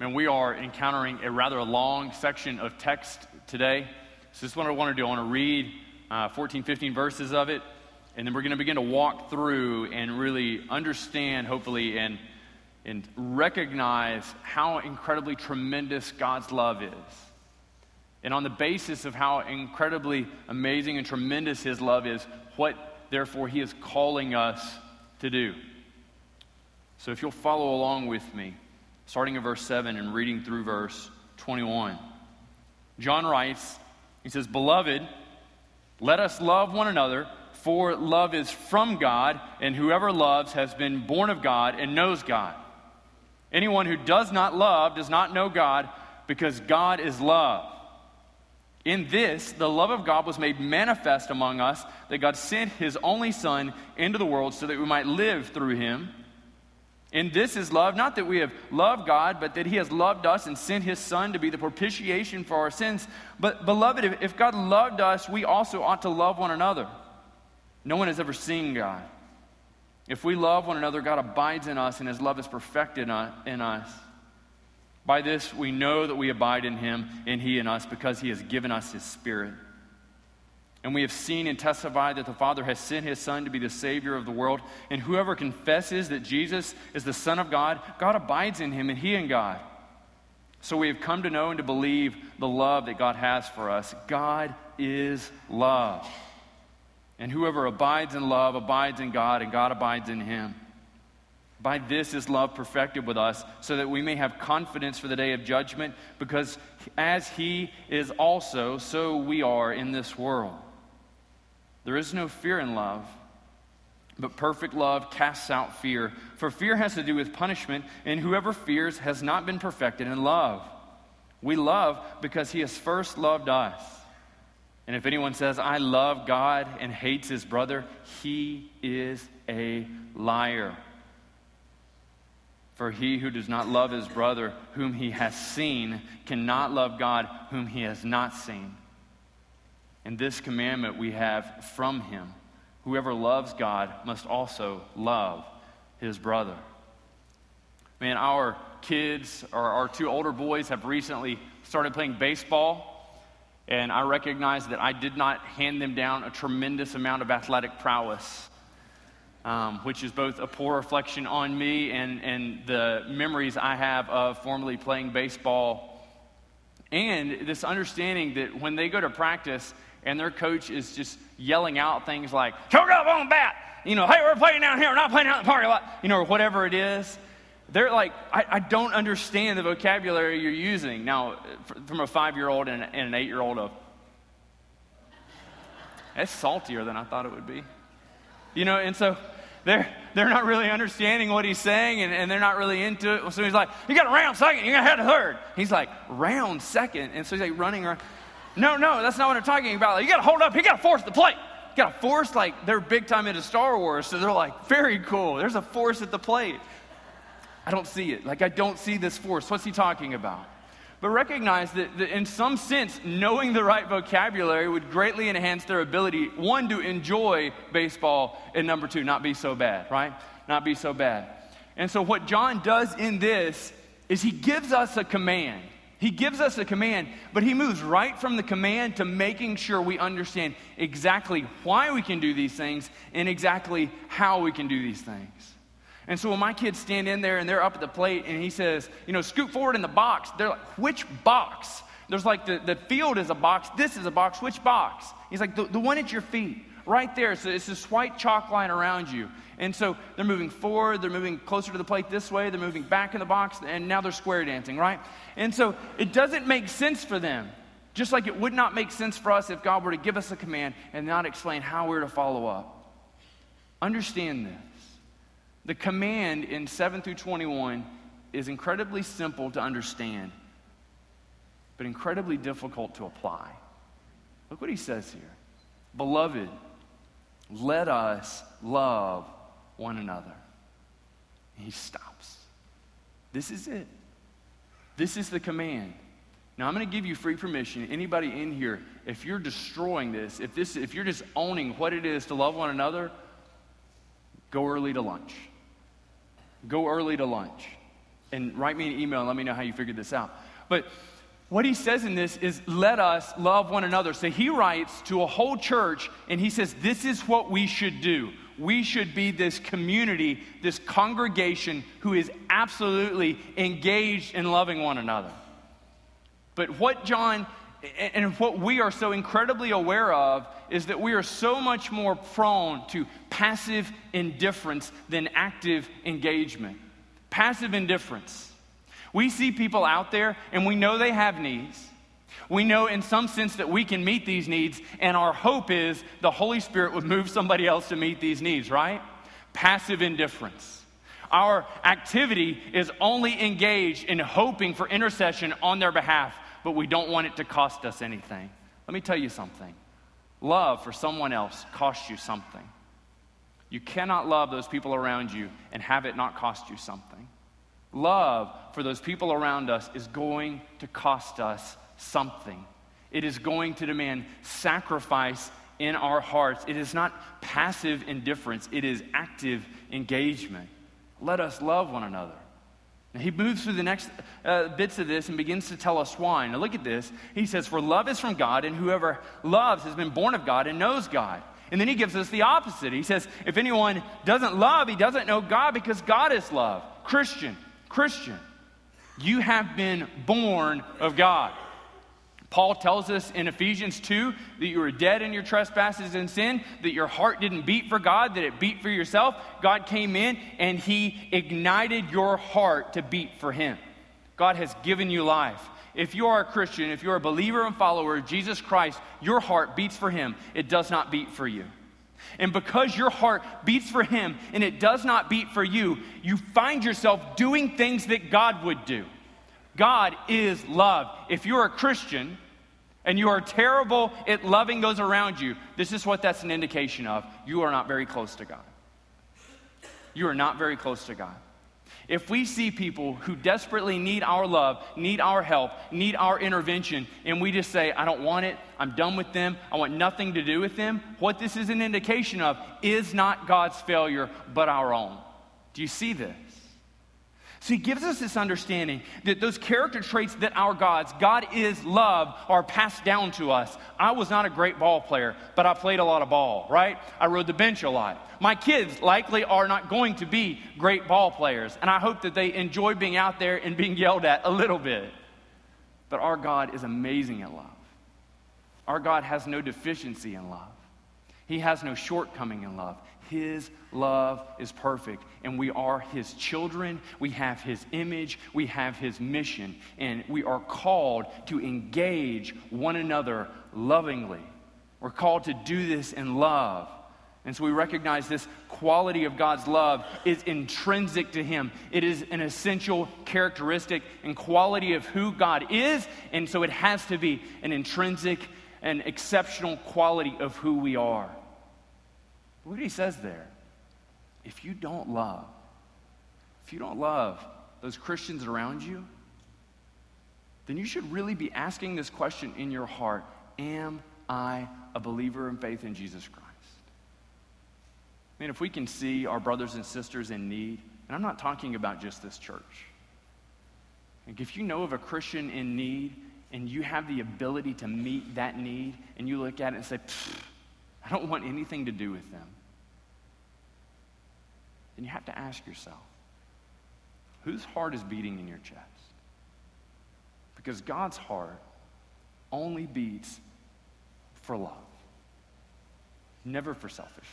Man, we are encountering a rather long section of text today. So, this is what I want to do. I want to read uh, 14, 15 verses of it, and then we're going to begin to walk through and really understand, hopefully, and, and recognize how incredibly tremendous God's love is. And on the basis of how incredibly amazing and tremendous His love is, what, therefore, He is calling us to do. So, if you'll follow along with me starting in verse 7 and reading through verse 21. John writes, he says, Beloved, let us love one another, for love is from God, and whoever loves has been born of God and knows God. Anyone who does not love does not know God, because God is love. In this, the love of God was made manifest among us, that God sent his only Son into the world so that we might live through him. And this is love, not that we have loved God, but that He has loved us and sent His Son to be the propitiation for our sins. But, beloved, if, if God loved us, we also ought to love one another. No one has ever seen God. If we love one another, God abides in us, and His love is perfected in us. By this, we know that we abide in Him and He in us because He has given us His Spirit. And we have seen and testified that the Father has sent his Son to be the Savior of the world. And whoever confesses that Jesus is the Son of God, God abides in him and he in God. So we have come to know and to believe the love that God has for us. God is love. And whoever abides in love abides in God, and God abides in him. By this is love perfected with us, so that we may have confidence for the day of judgment, because as he is also, so we are in this world. There is no fear in love, but perfect love casts out fear. For fear has to do with punishment, and whoever fears has not been perfected in love. We love because he has first loved us. And if anyone says, I love God and hates his brother, he is a liar. For he who does not love his brother whom he has seen cannot love God whom he has not seen. And this commandment we have from him whoever loves God must also love his brother. Man, our kids, or our two older boys, have recently started playing baseball. And I recognize that I did not hand them down a tremendous amount of athletic prowess, um, which is both a poor reflection on me and, and the memories I have of formerly playing baseball. And this understanding that when they go to practice, and their coach is just yelling out things like, choke up on bat, you know, hey, we're playing down here, we're not playing out in the parking lot, you know, or whatever it is. They're like, I, I don't understand the vocabulary you're using. Now, from a five year old and an eight year old, of, that's saltier than I thought it would be. You know, and so they're, they're not really understanding what he's saying and, and they're not really into it. So he's like, You got a round second, you got to head a third. He's like, Round second. And so he's like running around. No, no, that's not what I'm talking about. Like, you got to hold up. You got to force the plate. You got to force, like, they're big time into Star Wars. So they're like, very cool. There's a force at the plate. I don't see it. Like, I don't see this force. What's he talking about? But recognize that, that, in some sense, knowing the right vocabulary would greatly enhance their ability, one, to enjoy baseball, and number two, not be so bad, right? Not be so bad. And so, what John does in this is he gives us a command. He gives us a command, but he moves right from the command to making sure we understand exactly why we can do these things and exactly how we can do these things. And so when my kids stand in there and they're up at the plate and he says, you know, scoot forward in the box, they're like, which box? There's like the, the field is a box, this is a box, which box? He's like, the, the one at your feet, right there. So it's this white chalk line around you. And so they're moving forward, they're moving closer to the plate this way, they're moving back in the box, and now they're square dancing, right? And so it doesn't make sense for them. Just like it would not make sense for us if God were to give us a command and not explain how we're to follow up. Understand this. The command in 7 through 21 is incredibly simple to understand, but incredibly difficult to apply. Look what he says here Beloved, let us love one another. he stops. This is it. This is the command. Now I'm going to give you free permission. Anybody in here, if you're destroying this, if this if you're just owning what it is to love one another, go early to lunch. Go early to lunch. and write me an email and let me know how you figured this out. But what he says in this is, let us love one another. So he writes to a whole church and he says, this is what we should do. We should be this community, this congregation who is absolutely engaged in loving one another. But what John and what we are so incredibly aware of is that we are so much more prone to passive indifference than active engagement. Passive indifference. We see people out there and we know they have needs. We know in some sense that we can meet these needs, and our hope is the Holy Spirit would move somebody else to meet these needs, right? Passive indifference. Our activity is only engaged in hoping for intercession on their behalf, but we don't want it to cost us anything. Let me tell you something love for someone else costs you something. You cannot love those people around you and have it not cost you something. Love for those people around us is going to cost us something. It is going to demand sacrifice in our hearts. It is not passive indifference, it is active engagement. Let us love one another. Now, he moves through the next uh, bits of this and begins to tell us why. Now, look at this. He says, For love is from God, and whoever loves has been born of God and knows God. And then he gives us the opposite. He says, If anyone doesn't love, he doesn't know God because God is love. Christian, Christian, you have been born of God. Paul tells us in Ephesians 2 that you were dead in your trespasses and sin, that your heart didn't beat for God, that it beat for yourself. God came in and He ignited your heart to beat for Him. God has given you life. If you are a Christian, if you're a believer and follower of Jesus Christ, your heart beats for Him. It does not beat for you. And because your heart beats for Him and it does not beat for you, you find yourself doing things that God would do. God is love. If you're a Christian and you are terrible at loving those around you, this is what that's an indication of. You are not very close to God. You are not very close to God. If we see people who desperately need our love, need our help, need our intervention, and we just say, I don't want it, I'm done with them, I want nothing to do with them, what this is an indication of is not God's failure, but our own. Do you see this? So he gives us this understanding that those character traits that our God's, God is love, are passed down to us. I was not a great ball player, but I played a lot of ball, right? I rode the bench a lot. My kids likely are not going to be great ball players, and I hope that they enjoy being out there and being yelled at a little bit. But our God is amazing at love. Our God has no deficiency in love. He has no shortcoming in love. His love is perfect, and we are His children. We have His image, we have His mission, and we are called to engage one another lovingly. We're called to do this in love. And so we recognize this quality of God's love is intrinsic to Him. It is an essential characteristic and quality of who God is, and so it has to be an intrinsic and exceptional quality of who we are. Look what he says there. If you don't love, if you don't love those Christians around you, then you should really be asking this question in your heart Am I a believer in faith in Jesus Christ? I mean, if we can see our brothers and sisters in need, and I'm not talking about just this church. Like if you know of a Christian in need and you have the ability to meet that need, and you look at it and say, I don't want anything to do with them. Then you have to ask yourself whose heart is beating in your chest? Because God's heart only beats for love, never for selfishness.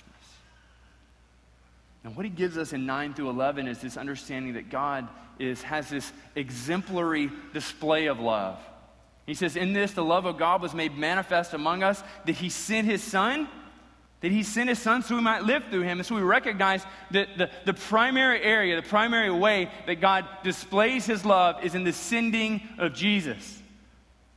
And what he gives us in 9 through 11 is this understanding that God is, has this exemplary display of love. He says, In this, the love of God was made manifest among us, that he sent his son, that he sent his son so we might live through him. And so we recognize that the, the primary area, the primary way that God displays his love is in the sending of Jesus.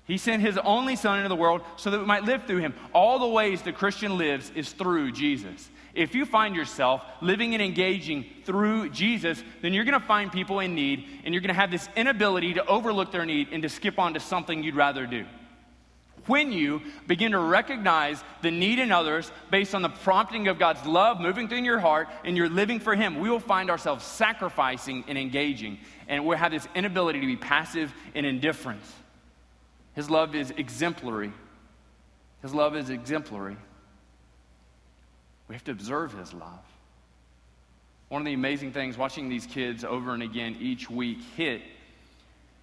He sent his only son into the world so that we might live through him. All the ways the Christian lives is through Jesus. If you find yourself living and engaging through Jesus, then you're going to find people in need and you're going to have this inability to overlook their need and to skip on to something you'd rather do. When you begin to recognize the need in others based on the prompting of God's love moving through your heart and you're living for Him, we will find ourselves sacrificing and engaging. And we'll have this inability to be passive and indifferent. His love is exemplary. His love is exemplary. We have to observe His love. One of the amazing things watching these kids over and again each week hit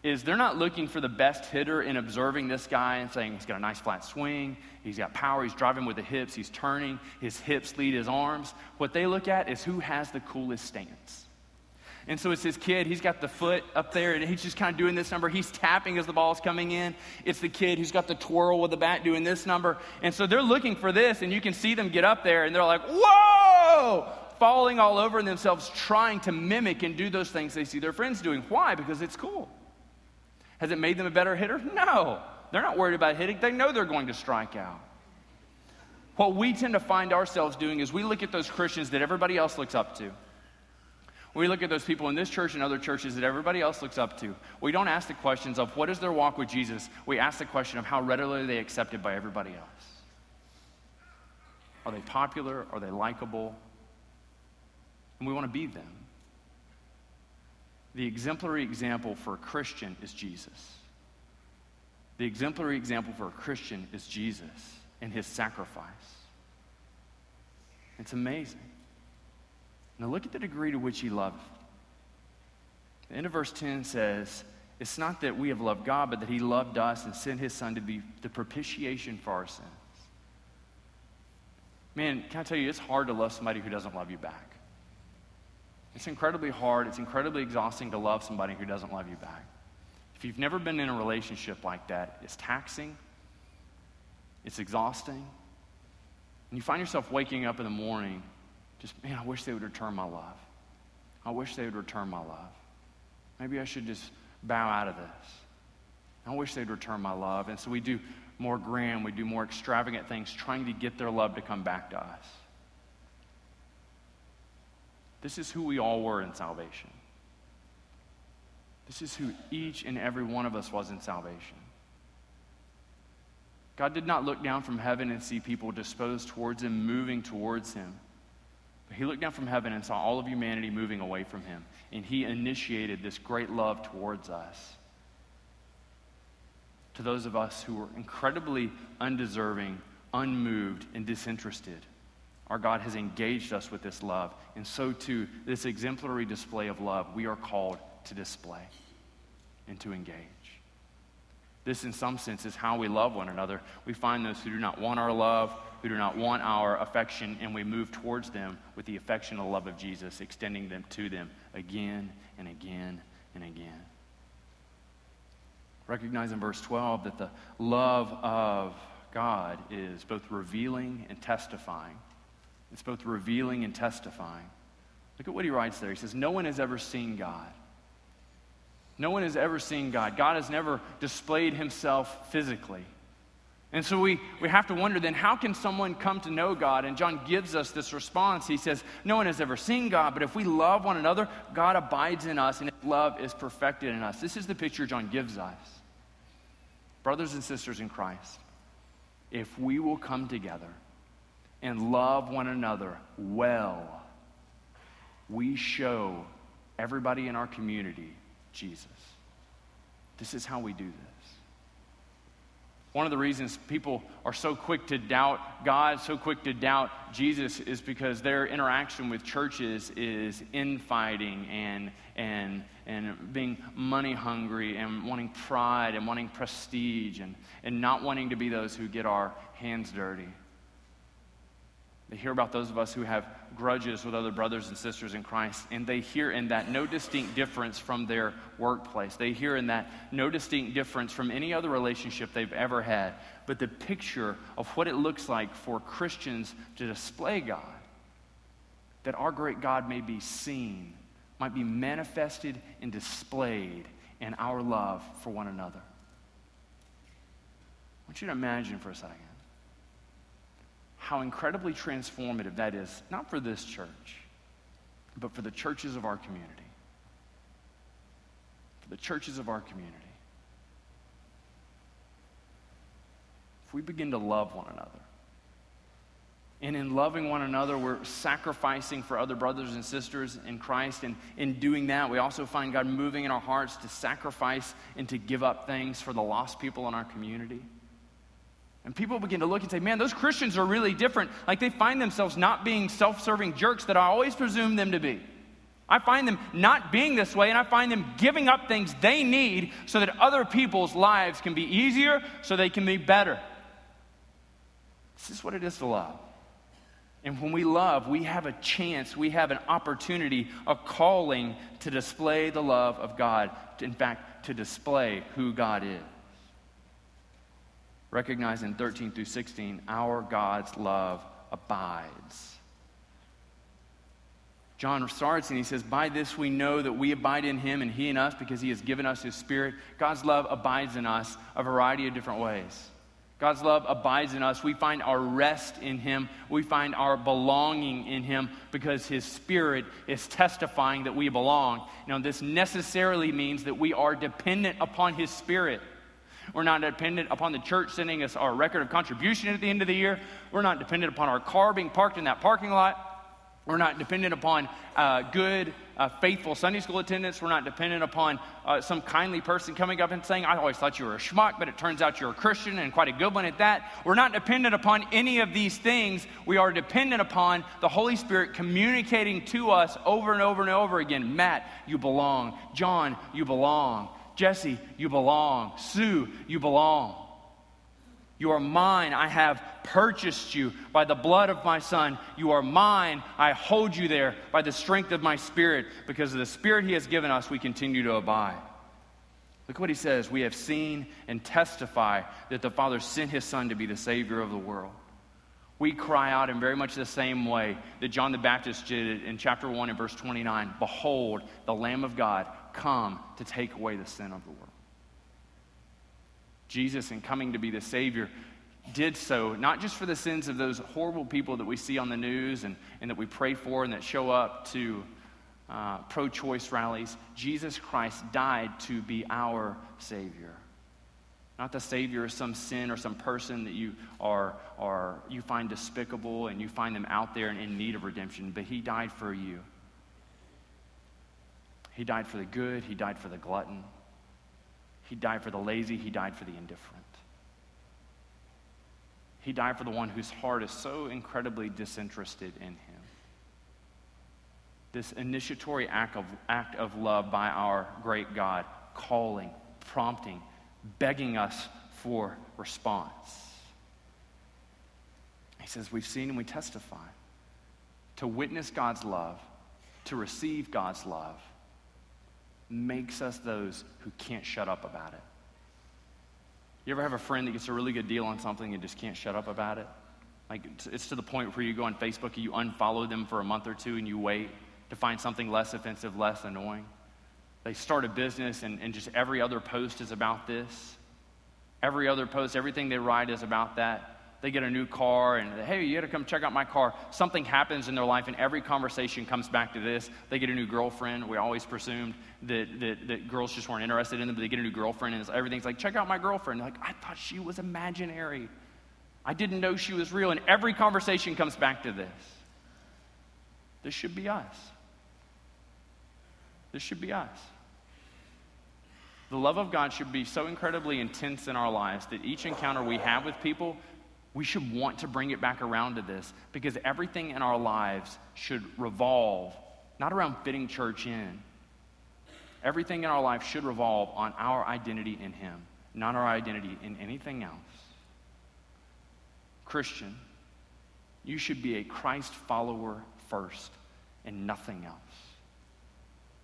is they're not looking for the best hitter in observing this guy and saying he's got a nice flat swing, he's got power, he's driving with the hips, he's turning, his hips lead his arms. What they look at is who has the coolest stance. And so it's his kid, he's got the foot up there and he's just kind of doing this number. He's tapping as the ball's coming in. It's the kid who's got the twirl with the bat doing this number. And so they're looking for this, and you can see them get up there and they're like, whoa! Falling all over themselves, trying to mimic and do those things they see their friends doing. Why? Because it's cool. Has it made them a better hitter? No. They're not worried about hitting, they know they're going to strike out. What we tend to find ourselves doing is we look at those Christians that everybody else looks up to. We look at those people in this church and other churches that everybody else looks up to. We don't ask the questions of what is their walk with Jesus. We ask the question of how readily are they accepted by everybody else. Are they popular? Are they likable? And we want to be them. The exemplary example for a Christian is Jesus. The exemplary example for a Christian is Jesus and his sacrifice. It's amazing. Now look at the degree to which he loved. The end of verse 10 says, It's not that we have loved God, but that he loved us and sent his son to be the propitiation for our sins. Man, can I tell you, it's hard to love somebody who doesn't love you back. It's incredibly hard, it's incredibly exhausting to love somebody who doesn't love you back. If you've never been in a relationship like that, it's taxing, it's exhausting. And you find yourself waking up in the morning, just, man, I wish they would return my love. I wish they would return my love. Maybe I should just bow out of this. I wish they'd return my love. And so we do more grand, we do more extravagant things trying to get their love to come back to us. This is who we all were in salvation. This is who each and every one of us was in salvation. God did not look down from heaven and see people disposed towards him, moving towards him. But he looked down from heaven and saw all of humanity moving away from him. And he initiated this great love towards us. To those of us who were incredibly undeserving, unmoved, and disinterested. Our God has engaged us with this love. And so, too, this exemplary display of love, we are called to display and to engage. This, in some sense, is how we love one another. We find those who do not want our love, who do not want our affection, and we move towards them with the affection and love of Jesus, extending them to them again and again and again. Recognize in verse 12 that the love of God is both revealing and testifying. It's both revealing and testifying. Look at what he writes there. He says, No one has ever seen God. No one has ever seen God. God has never displayed himself physically. And so we, we have to wonder then, how can someone come to know God? And John gives us this response. He says, No one has ever seen God, but if we love one another, God abides in us and his love is perfected in us. This is the picture John gives us. Brothers and sisters in Christ, if we will come together, and love one another well, we show everybody in our community Jesus. This is how we do this. One of the reasons people are so quick to doubt God, so quick to doubt Jesus, is because their interaction with churches is infighting and, and, and being money hungry and wanting pride and wanting prestige and, and not wanting to be those who get our hands dirty. They hear about those of us who have grudges with other brothers and sisters in Christ, and they hear in that no distinct difference from their workplace. They hear in that no distinct difference from any other relationship they've ever had, but the picture of what it looks like for Christians to display God, that our great God may be seen, might be manifested and displayed in our love for one another. I want you to imagine for a second how incredibly transformative that is, not for this church, but for the churches of our community. For the churches of our community. if we begin to love one another. And in loving one another, we're sacrificing for other brothers and sisters in Christ. And in doing that, we also find God moving in our hearts to sacrifice and to give up things for the lost people in our community. And people begin to look and say, man, those Christians are really different. Like they find themselves not being self serving jerks that I always presume them to be. I find them not being this way, and I find them giving up things they need so that other people's lives can be easier, so they can be better. This is what it is to love. And when we love, we have a chance, we have an opportunity, a calling to display the love of God. In fact, to display who God is. Recognize in 13 through 16, our God's love abides. John starts and he says, By this we know that we abide in him and he in us because he has given us his spirit. God's love abides in us a variety of different ways. God's love abides in us. We find our rest in Him. We find our belonging in Him because His Spirit is testifying that we belong. Now, this necessarily means that we are dependent upon His Spirit. We're not dependent upon the church sending us our record of contribution at the end of the year. We're not dependent upon our car being parked in that parking lot. We're not dependent upon uh, good, uh, faithful Sunday school attendance. We're not dependent upon uh, some kindly person coming up and saying, I always thought you were a schmuck, but it turns out you're a Christian and quite a good one at that. We're not dependent upon any of these things. We are dependent upon the Holy Spirit communicating to us over and over and over again Matt, you belong. John, you belong. Jesse, you belong. Sue, you belong. You are mine. I have purchased you by the blood of my Son. You are mine. I hold you there by the strength of my Spirit. Because of the Spirit He has given us, we continue to abide. Look what He says. We have seen and testify that the Father sent His Son to be the Savior of the world. We cry out in very much the same way that John the Baptist did in chapter 1 and verse 29 Behold, the Lamb of God, come to take away the sin of the world. Jesus, in coming to be the Savior, did so not just for the sins of those horrible people that we see on the news and, and that we pray for and that show up to uh, pro choice rallies. Jesus Christ died to be our Savior. Not the Savior of some sin or some person that you, are, are, you find despicable and you find them out there and in need of redemption, but He died for you. He died for the good, He died for the glutton, he died for the lazy, He died for the indifferent. He died for the one whose heart is so incredibly disinterested in Him. This initiatory act of, act of love by our great God, calling, prompting, begging us for response. He says, We've seen and we testify. To witness God's love, to receive God's love, makes us those who can't shut up about it. You ever have a friend that gets a really good deal on something and just can't shut up about it? Like, it's to the point where you go on Facebook and you unfollow them for a month or two and you wait to find something less offensive, less annoying. They start a business and, and just every other post is about this. Every other post, everything they write is about that they get a new car and hey you got to come check out my car. Something happens in their life and every conversation comes back to this. They get a new girlfriend. We always presumed that, that, that girls just weren't interested in them but they get a new girlfriend and everything's like check out my girlfriend. Like i thought she was imaginary. I didn't know she was real. And every conversation comes back to this. This should be us. This should be us. The love of God should be so incredibly intense in our lives that each encounter we have with people we should want to bring it back around to this because everything in our lives should revolve not around fitting church in. Everything in our life should revolve on our identity in Him, not our identity in anything else. Christian, you should be a Christ follower first and nothing else.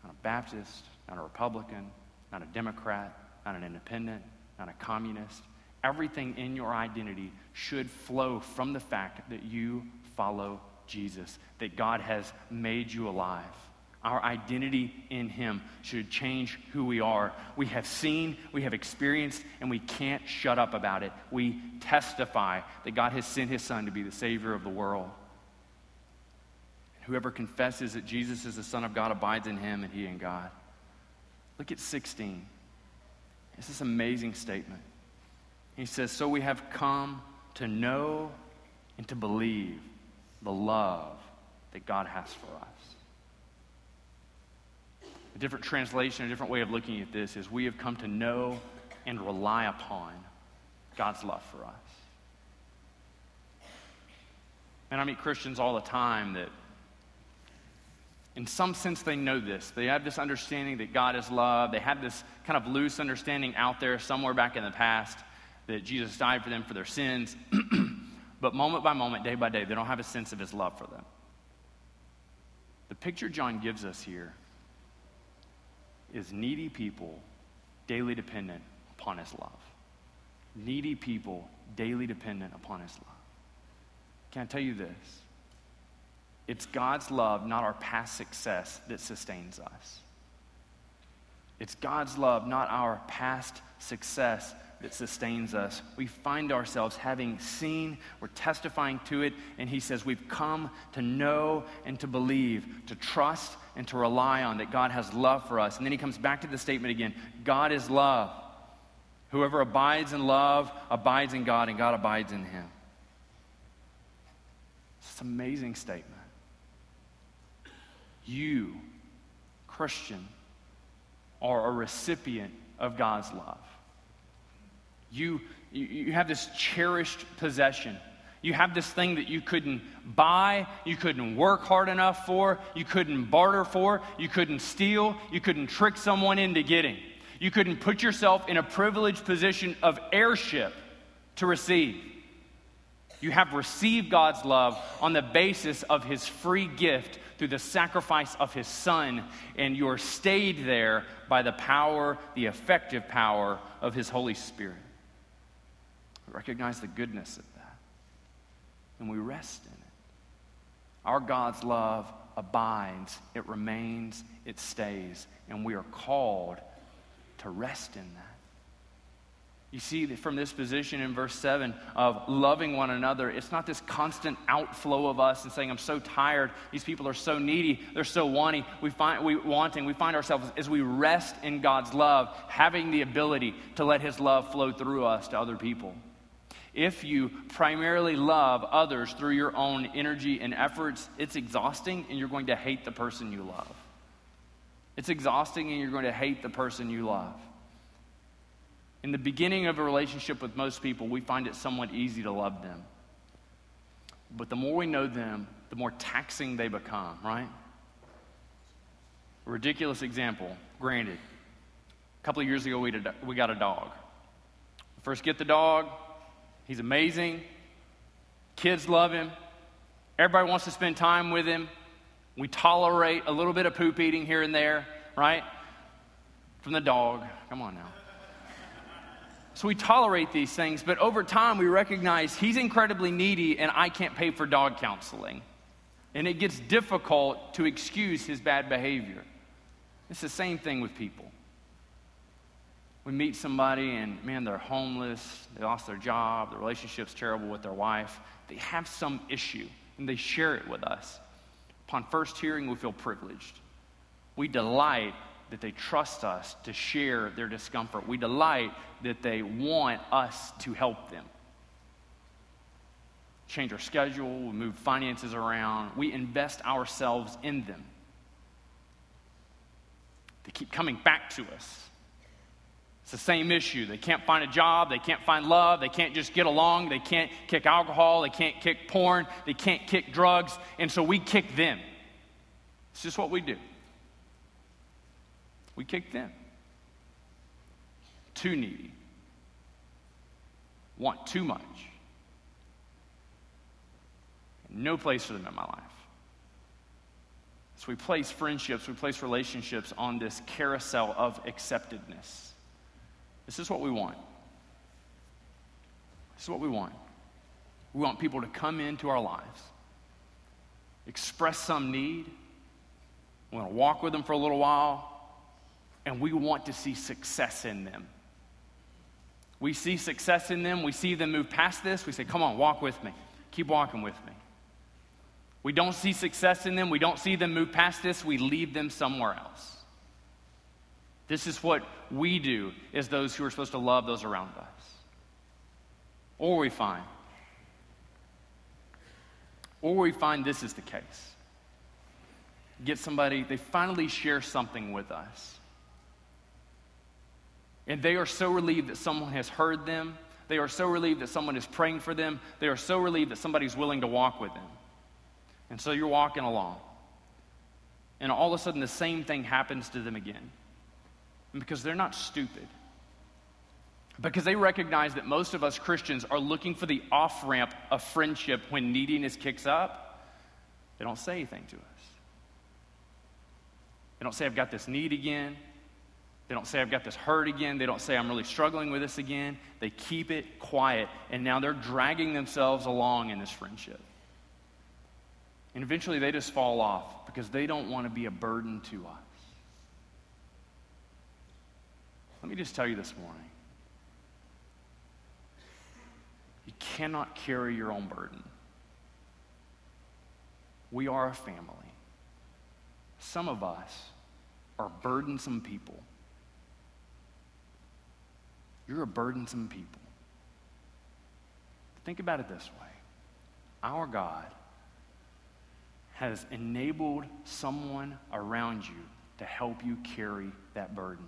Not a Baptist, not a Republican, not a Democrat, not an independent, not a communist, everything in your identity should flow from the fact that you follow Jesus, that God has made you alive. Our identity in Him should change who we are. We have seen, we have experienced, and we can't shut up about it. We testify that God has sent His Son to be the Savior of the world. Whoever confesses that Jesus is the Son of God abides in Him and He in God. Look at 16. It's this amazing statement. He says, So we have come to know and to believe the love that God has for us. A different translation, a different way of looking at this is we have come to know and rely upon God's love for us. And I meet Christians all the time that, in some sense, they know this. They have this understanding that God is love. They have this kind of loose understanding out there somewhere back in the past that Jesus died for them for their sins. but moment by moment, day by day, they don't have a sense of his love for them. The picture John gives us here is needy people daily dependent upon his love. Needy people daily dependent upon his love. Can I tell you this? It's God's love, not our past success, that sustains us. It's God's love, not our past success, that sustains us. We find ourselves having seen, we're testifying to it, and He says we've come to know and to believe, to trust and to rely on that God has love for us. And then He comes back to the statement again God is love. Whoever abides in love abides in God, and God abides in Him. It's an amazing statement. You, Christian, are a recipient of God's love. You, you have this cherished possession. You have this thing that you couldn't buy, you couldn't work hard enough for, you couldn't barter for, you couldn't steal, you couldn't trick someone into getting. You couldn't put yourself in a privileged position of heirship to receive. You have received God's love on the basis of his free gift through the sacrifice of his son, and you're stayed there by the power, the effective power of his Holy Spirit. Recognize the goodness of that, and we rest in it. Our God's love abides, it remains, it stays, and we are called to rest in that. You see from this position in verse 7 of loving one another, it's not this constant outflow of us and saying, I'm so tired. These people are so needy. They're so wanting. We find, we, wanting. We find ourselves as we rest in God's love, having the ability to let His love flow through us to other people. If you primarily love others through your own energy and efforts, it's exhausting and you're going to hate the person you love. It's exhausting and you're going to hate the person you love. In the beginning of a relationship with most people, we find it somewhat easy to love them. But the more we know them, the more taxing they become, right? A ridiculous example, granted. A couple of years ago, we, did, we got a dog. First, get the dog. He's amazing. Kids love him. Everybody wants to spend time with him. We tolerate a little bit of poop eating here and there, right? From the dog. Come on now. So we tolerate these things, but over time we recognize he's incredibly needy and I can't pay for dog counseling. And it gets difficult to excuse his bad behavior. It's the same thing with people. We meet somebody and man, they're homeless, they lost their job, the relationship's terrible with their wife. They have some issue and they share it with us. Upon first hearing, we feel privileged. We delight that they trust us to share their discomfort. We delight that they want us to help them. Change our schedule, we move finances around, we invest ourselves in them. They keep coming back to us. It's the same issue. They can't find a job. They can't find love. They can't just get along. They can't kick alcohol. They can't kick porn. They can't kick drugs. And so we kick them. It's just what we do. We kick them. Too needy. Want too much. No place for them in my life. So we place friendships, we place relationships on this carousel of acceptedness. This is what we want. This is what we want. We want people to come into our lives, express some need. We want to walk with them for a little while, and we want to see success in them. We see success in them. We see them move past this. We say, Come on, walk with me. Keep walking with me. We don't see success in them. We don't see them move past this. We leave them somewhere else. This is what we do as those who are supposed to love those around us. Or we find, or we find this is the case. Get somebody, they finally share something with us. And they are so relieved that someone has heard them. They are so relieved that someone is praying for them. They are so relieved that somebody's willing to walk with them. And so you're walking along. And all of a sudden, the same thing happens to them again. Because they're not stupid, because they recognize that most of us Christians are looking for the off ramp of friendship when neediness kicks up, they don't say anything to us. They don't say, I've got this need again. They don't say, I've got this hurt again. They don't say, I'm really struggling with this again. They keep it quiet, and now they're dragging themselves along in this friendship. And eventually they just fall off because they don't want to be a burden to us. Let me just tell you this morning you cannot carry your own burden. We are a family. Some of us are burdensome people. You're a burdensome people. Think about it this way our God has enabled someone around you to help you carry that burden.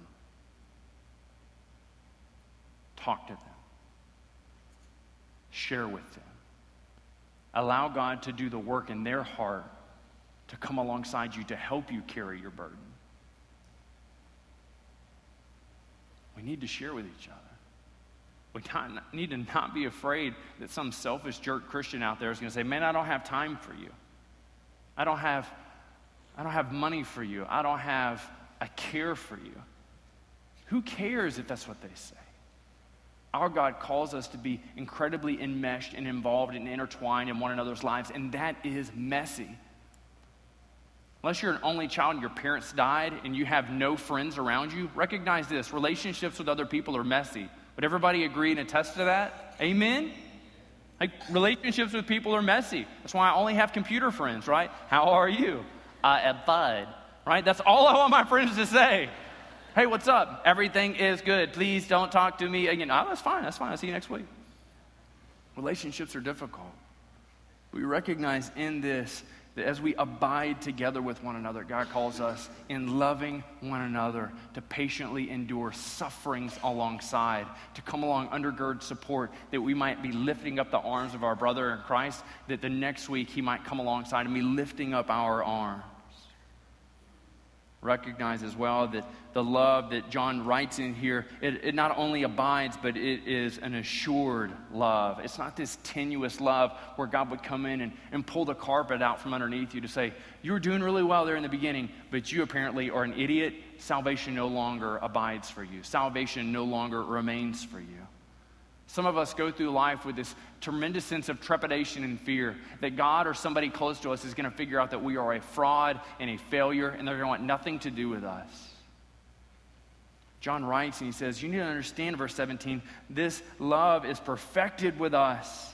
Talk to them, share with them. Allow God to do the work in their heart to come alongside you to help you carry your burden. We need to share with each other. We need to not be afraid that some selfish jerk Christian out there is going to say, Man, I don't have time for you. I don't have, I don't have money for you. I don't have a care for you. Who cares if that's what they say? Our God calls us to be incredibly enmeshed and involved and intertwined in one another's lives, and that is messy. Unless you're an only child and your parents died and you have no friends around you, recognize this relationships with other people are messy. Would everybody agree and attest to that? Amen? Like, relationships with people are messy. That's why I only have computer friends, right? How are you? I am fine. Right? That's all I want my friends to say. Hey, what's up? Everything is good. Please don't talk to me again. Oh, that's fine. That's fine. I'll see you next week. Relationships are difficult. We recognize in this that as we abide together with one another, God calls us in loving one another to patiently endure sufferings alongside, to come along, undergird support, that we might be lifting up the arms of our brother in Christ, that the next week he might come alongside and be lifting up our arms recognize as well that the love that John writes in here, it, it, not only abides, but it is an assured love. It's not this tenuous love where God would come in and, and pull the carpet out from underneath you to say, You were doing really well there in the beginning, but you apparently are an idiot. Salvation no longer abides for you, salvation no longer remains for you. Some of us go through life with this tremendous sense of trepidation and fear that God or somebody close to us is going to figure out that we are a fraud and a failure and they're going to want nothing to do with us. John writes and he says, You need to understand, verse 17, this love is perfected with us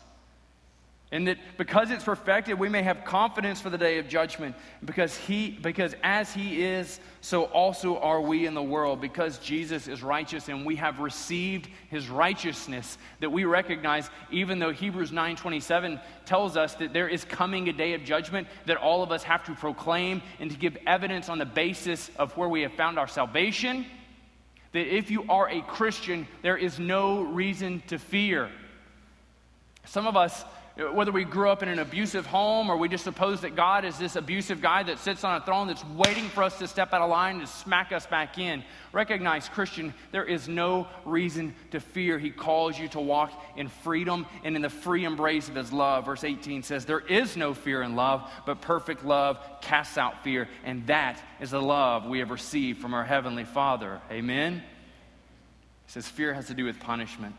and that because it's perfected, we may have confidence for the day of judgment. Because he, because as he is, so also are we in the world. Because Jesus is righteous and we have received his righteousness, that we recognize, even though Hebrews 9:27 tells us that there is coming a day of judgment that all of us have to proclaim and to give evidence on the basis of where we have found our salvation. That if you are a Christian, there is no reason to fear. Some of us whether we grew up in an abusive home or we just suppose that God is this abusive guy that sits on a throne that's waiting for us to step out of line and smack us back in. Recognize, Christian, there is no reason to fear. He calls you to walk in freedom and in the free embrace of His love. Verse 18 says, There is no fear in love, but perfect love casts out fear. And that is the love we have received from our Heavenly Father. Amen? He says, Fear has to do with punishment.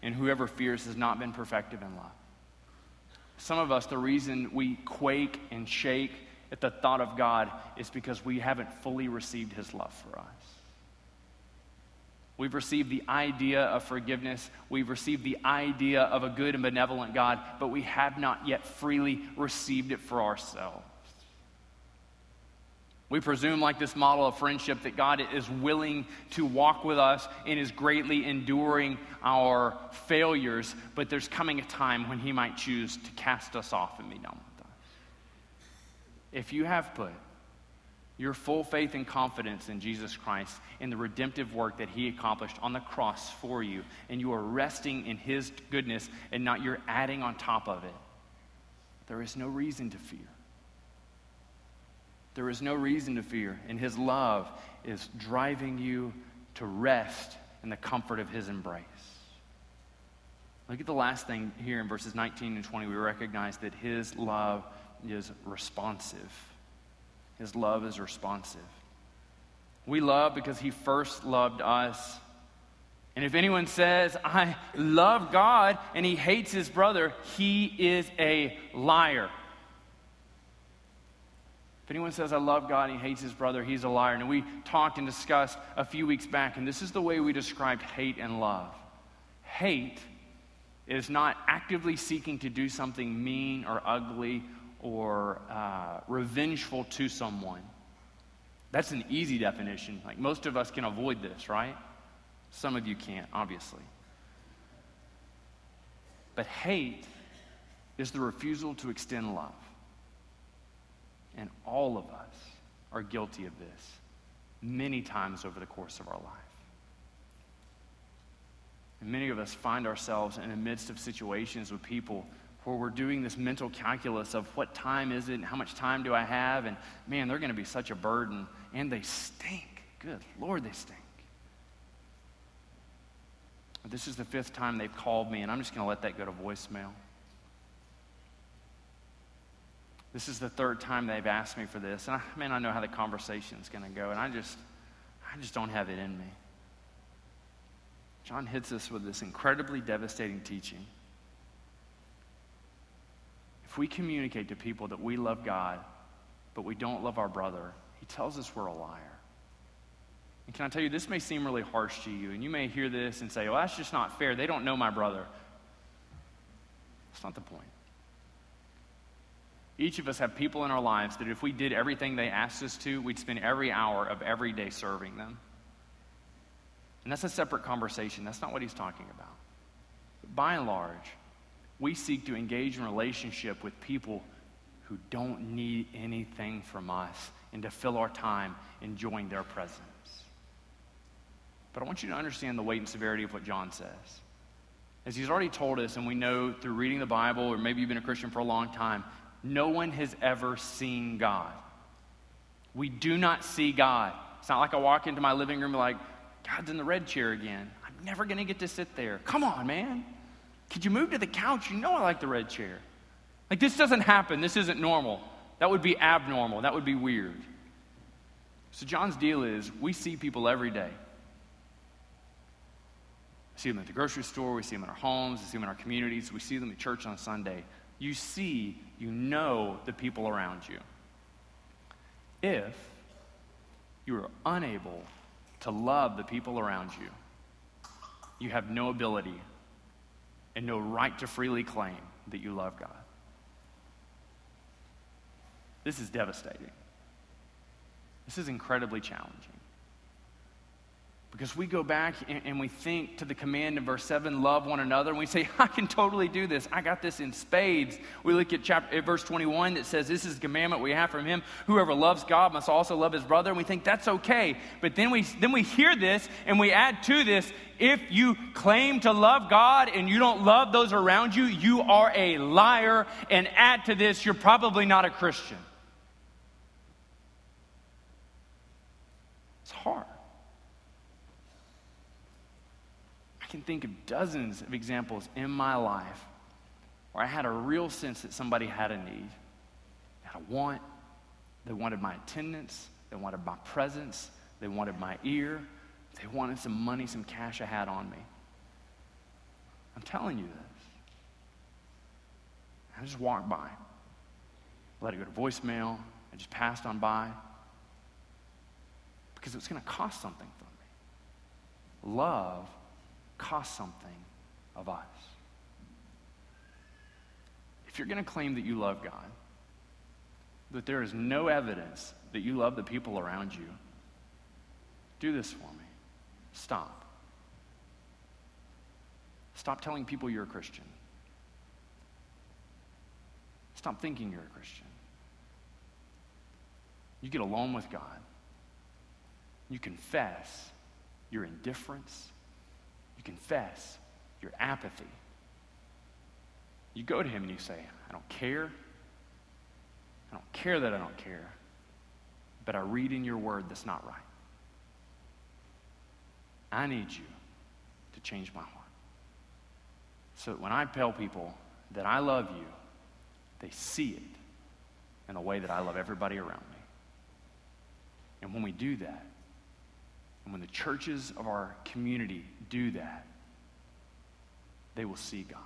And whoever fears has not been perfected in love. Some of us, the reason we quake and shake at the thought of God is because we haven't fully received His love for us. We've received the idea of forgiveness. We've received the idea of a good and benevolent God, but we have not yet freely received it for ourselves. We presume, like this model of friendship, that God is willing to walk with us and is greatly enduring our failures, but there's coming a time when He might choose to cast us off and be done with us. If you have put your full faith and confidence in Jesus Christ, in the redemptive work that He accomplished on the cross for you, and you are resting in His goodness and not you're adding on top of it, there is no reason to fear. There is no reason to fear, and His love is driving you to rest in the comfort of His embrace. Look at the last thing here in verses 19 and 20. We recognize that His love is responsive. His love is responsive. We love because He first loved us. And if anyone says, I love God and he hates his brother, he is a liar anyone says, I love God and he hates his brother, he's a liar. And we talked and discussed a few weeks back, and this is the way we described hate and love. Hate is not actively seeking to do something mean or ugly or uh, revengeful to someone. That's an easy definition. Like most of us can avoid this, right? Some of you can't, obviously. But hate is the refusal to extend love. And all of us are guilty of this many times over the course of our life. And many of us find ourselves in the midst of situations with people where we're doing this mental calculus of what time is it and how much time do I have, and man, they're going to be such a burden, and they stink. Good Lord, they stink. This is the fifth time they've called me, and I'm just going to let that go to voicemail. This is the third time they've asked me for this. And I, man, I know how the conversation's going to go. And I just, I just don't have it in me. John hits us with this incredibly devastating teaching. If we communicate to people that we love God, but we don't love our brother, he tells us we're a liar. And can I tell you, this may seem really harsh to you, and you may hear this and say, well, that's just not fair. They don't know my brother. That's not the point. Each of us have people in our lives that if we did everything they asked us to, we'd spend every hour of every day serving them. And that's a separate conversation. That's not what he's talking about. But by and large, we seek to engage in relationship with people who don't need anything from us and to fill our time enjoying their presence. But I want you to understand the weight and severity of what John says. As he's already told us, and we know through reading the Bible, or maybe you've been a Christian for a long time, no one has ever seen God. We do not see God. It's not like I walk into my living room like, God's in the red chair again. I'm never going to get to sit there. Come on, man. Could you move to the couch? You know I like the red chair. Like, this doesn't happen. This isn't normal. That would be abnormal. That would be weird. So, John's deal is we see people every day. We see them at the grocery store, we see them in our homes, we see them in our communities, we see them at church on Sunday you see, you know the people around you. If you are unable to love the people around you, you have no ability and no right to freely claim that you love God. This is devastating. This is incredibly challenging. Because we go back and, and, we think to the command in verse 7, love one another, and we say, I can totally do this. I got this in spades. We look at chapter, at verse 21 that says, This is the commandment we have from him. Whoever loves God must also love his brother. And we think that's okay. But then we, then we hear this and we add to this, if you claim to love God and you don't love those around you, you are a liar. And add to this, you're probably not a Christian. It's hard. Can think of dozens of examples in my life where I had a real sense that somebody had a need, had a want. They wanted my attendance, they wanted my presence, they wanted my ear, they wanted some money, some cash I had on me. I'm telling you this. I just walked by, let it go to voicemail, I just passed on by because it was going to cost something for me. Love cost something of us. If you're going to claim that you love God, that there is no evidence that you love the people around you, do this for me. Stop. Stop telling people you're a Christian. Stop thinking you're a Christian. You get alone with God. You confess your indifference. You confess your apathy. You go to Him and you say, I don't care. I don't care that I don't care, but I read in your word that's not right. I need you to change my heart. So that when I tell people that I love you, they see it in the way that I love everybody around me. And when we do that, and when the churches of our community do that, they will see God.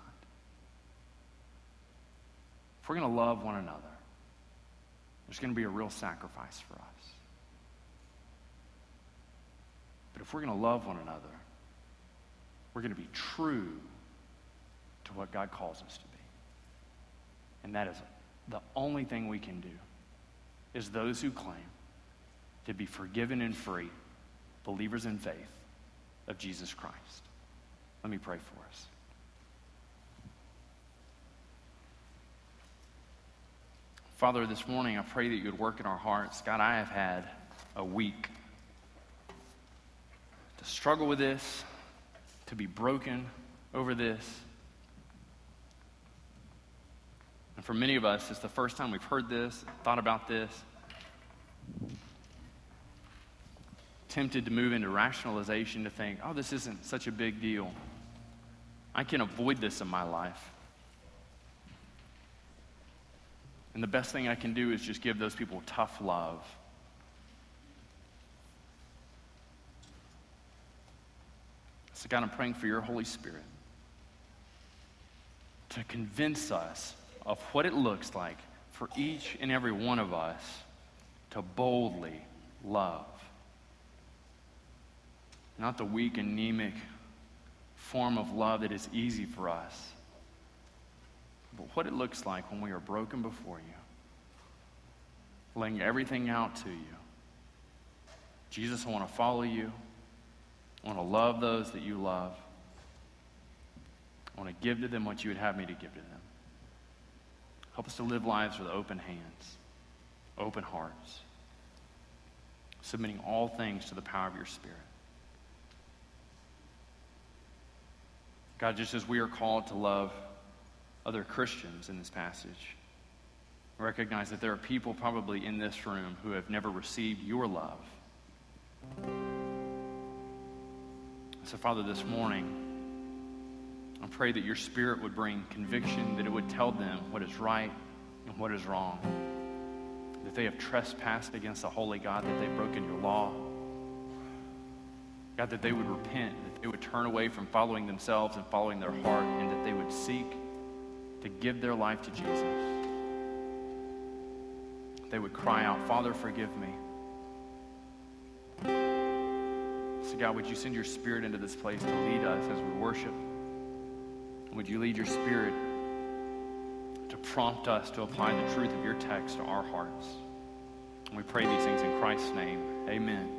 If we're going to love one another, there's going to be a real sacrifice for us. But if we're going to love one another, we're going to be true to what God calls us to be. And that is the only thing we can do is those who claim to be forgiven and free, believers in faith of Jesus Christ. Let me pray for us. Father, this morning I pray that you would work in our hearts. God, I have had a week to struggle with this, to be broken over this. And for many of us, it's the first time we've heard this, thought about this. Tempted to move into rationalization to think, oh, this isn't such a big deal. I can avoid this in my life. And the best thing I can do is just give those people tough love. So, God, I'm praying for your Holy Spirit to convince us of what it looks like for each and every one of us to boldly love. Not the weak, anemic form of love that is easy for us, but what it looks like when we are broken before you, laying everything out to you. Jesus, I want to follow you. I want to love those that you love. I want to give to them what you would have me to give to them. Help us to live lives with open hands, open hearts, submitting all things to the power of your Spirit. God, just as we are called to love other Christians in this passage, recognize that there are people probably in this room who have never received your love. So, Father, this morning, I pray that your Spirit would bring conviction, that it would tell them what is right and what is wrong, that they have trespassed against the holy God, that they've broken your law. God, that they would repent, that they would turn away from following themselves and following their heart, and that they would seek to give their life to Jesus. They would cry out, Father, forgive me. So, God, would you send your spirit into this place to lead us as we worship? Would you lead your spirit to prompt us to apply the truth of your text to our hearts? And we pray these things in Christ's name. Amen.